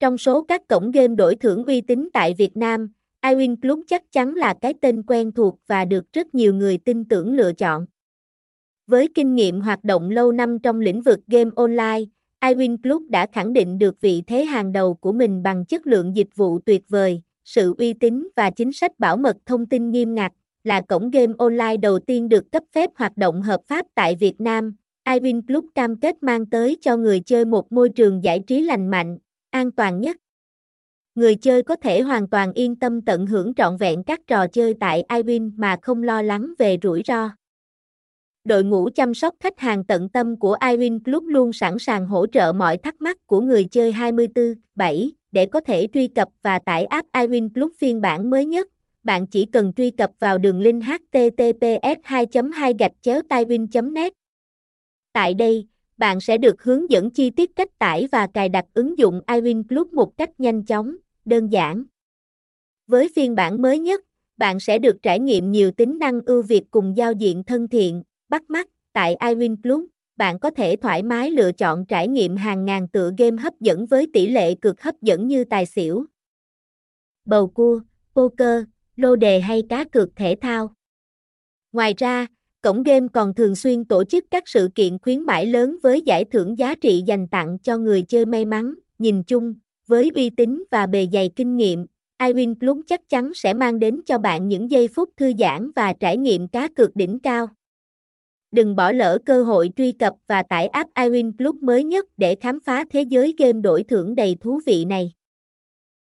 Trong số các cổng game đổi thưởng uy tín tại Việt Nam, iWin Club chắc chắn là cái tên quen thuộc và được rất nhiều người tin tưởng lựa chọn. Với kinh nghiệm hoạt động lâu năm trong lĩnh vực game online, iWin Club đã khẳng định được vị thế hàng đầu của mình bằng chất lượng dịch vụ tuyệt vời, sự uy tín và chính sách bảo mật thông tin nghiêm ngặt, là cổng game online đầu tiên được cấp phép hoạt động hợp pháp tại Việt Nam. iWin Club cam kết mang tới cho người chơi một môi trường giải trí lành mạnh, an toàn nhất. Người chơi có thể hoàn toàn yên tâm tận hưởng trọn vẹn các trò chơi tại iWin mà không lo lắng về rủi ro. Đội ngũ chăm sóc khách hàng tận tâm của iWin Club luôn sẵn sàng hỗ trợ mọi thắc mắc của người chơi 24/7 để có thể truy cập và tải app iWin Club phiên bản mới nhất. Bạn chỉ cần truy cập vào đường link https 2 2 gạch chéo net Tại đây, bạn sẽ được hướng dẫn chi tiết cách tải và cài đặt ứng dụng iWin Club một cách nhanh chóng, đơn giản. Với phiên bản mới nhất, bạn sẽ được trải nghiệm nhiều tính năng ưu việt cùng giao diện thân thiện, bắt mắt. Tại iWin Club, bạn có thể thoải mái lựa chọn trải nghiệm hàng ngàn tựa game hấp dẫn với tỷ lệ cực hấp dẫn như tài xỉu, bầu cua, poker, lô đề hay cá cược thể thao. Ngoài ra, cổng game còn thường xuyên tổ chức các sự kiện khuyến mãi lớn với giải thưởng giá trị dành tặng cho người chơi may mắn. Nhìn chung, với uy tín và bề dày kinh nghiệm, iWin Club chắc chắn sẽ mang đến cho bạn những giây phút thư giãn và trải nghiệm cá cược đỉnh cao. Đừng bỏ lỡ cơ hội truy cập và tải app iWin Club mới nhất để khám phá thế giới game đổi thưởng đầy thú vị này.